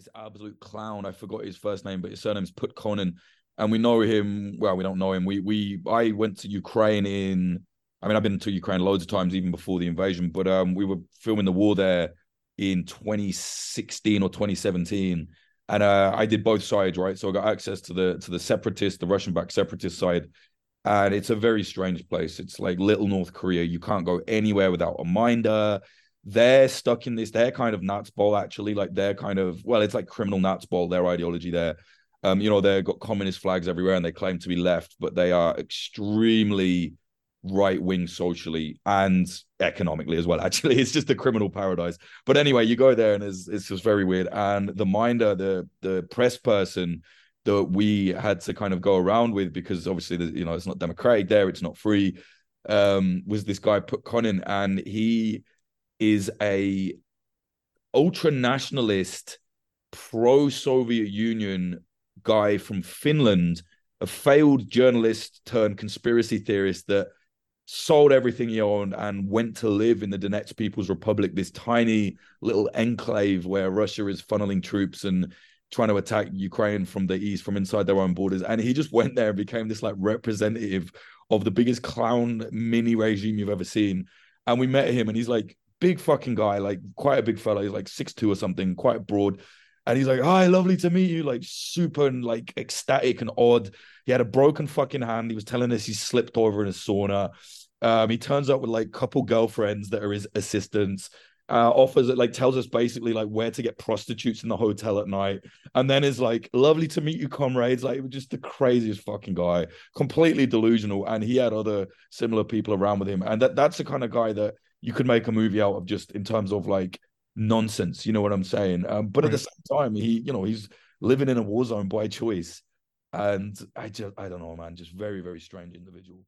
this absolute clown. I forgot his first name, but his surname's Putkonen, and we know him. Well, we don't know him. We we I went to Ukraine in. I mean, I've been to Ukraine loads of times, even before the invasion. But um, we were filming the war there in 2016 or 2017, and uh, I did both sides, right? So I got access to the to the separatist, the Russian-backed separatist side, and it's a very strange place. It's like little North Korea. You can't go anywhere without a minder they're stuck in this. They're kind of nuts ball actually. Like they're kind of well, it's like criminal nuts ball. Their ideology there. Um, you know, they've got communist flags everywhere, and they claim to be left, but they are extremely right wing socially and economically as well. Actually, it's just a criminal paradise. But anyway, you go there, and it's it's just very weird. And the minder, the the press person that we had to kind of go around with because obviously, you know, it's not democratic there, it's not free. Um, was this guy Putkonen, and he is a ultra nationalist, pro Soviet Union guy from Finland, a failed journalist turned conspiracy theorist that sold everything he owned and went to live in the Donetsk People's Republic, this tiny little enclave where Russia is funneling troops and trying to attack Ukraine from the east, from inside their own borders. And he just went there and became this like representative of the biggest clown mini regime you've ever seen. And we met him, and he's like big fucking guy, like quite a big fella. He's like six two or something, quite broad. And he's like, "Hi, lovely to meet you." Like super and like ecstatic and odd. He had a broken fucking hand. He was telling us he slipped over in a sauna. Um, he turns up with like a couple girlfriends that are his assistants. Uh, offers it like tells us basically like where to get prostitutes in the hotel at night, and then is like, "Lovely to meet you, comrades." Like, just the craziest fucking guy, completely delusional. And he had other similar people around with him, and that that's the kind of guy that you could make a movie out of just in terms of like nonsense. You know what I'm saying? Um, but right. at the same time, he, you know, he's living in a war zone by choice. And I just, I don't know, man, just very, very strange individual.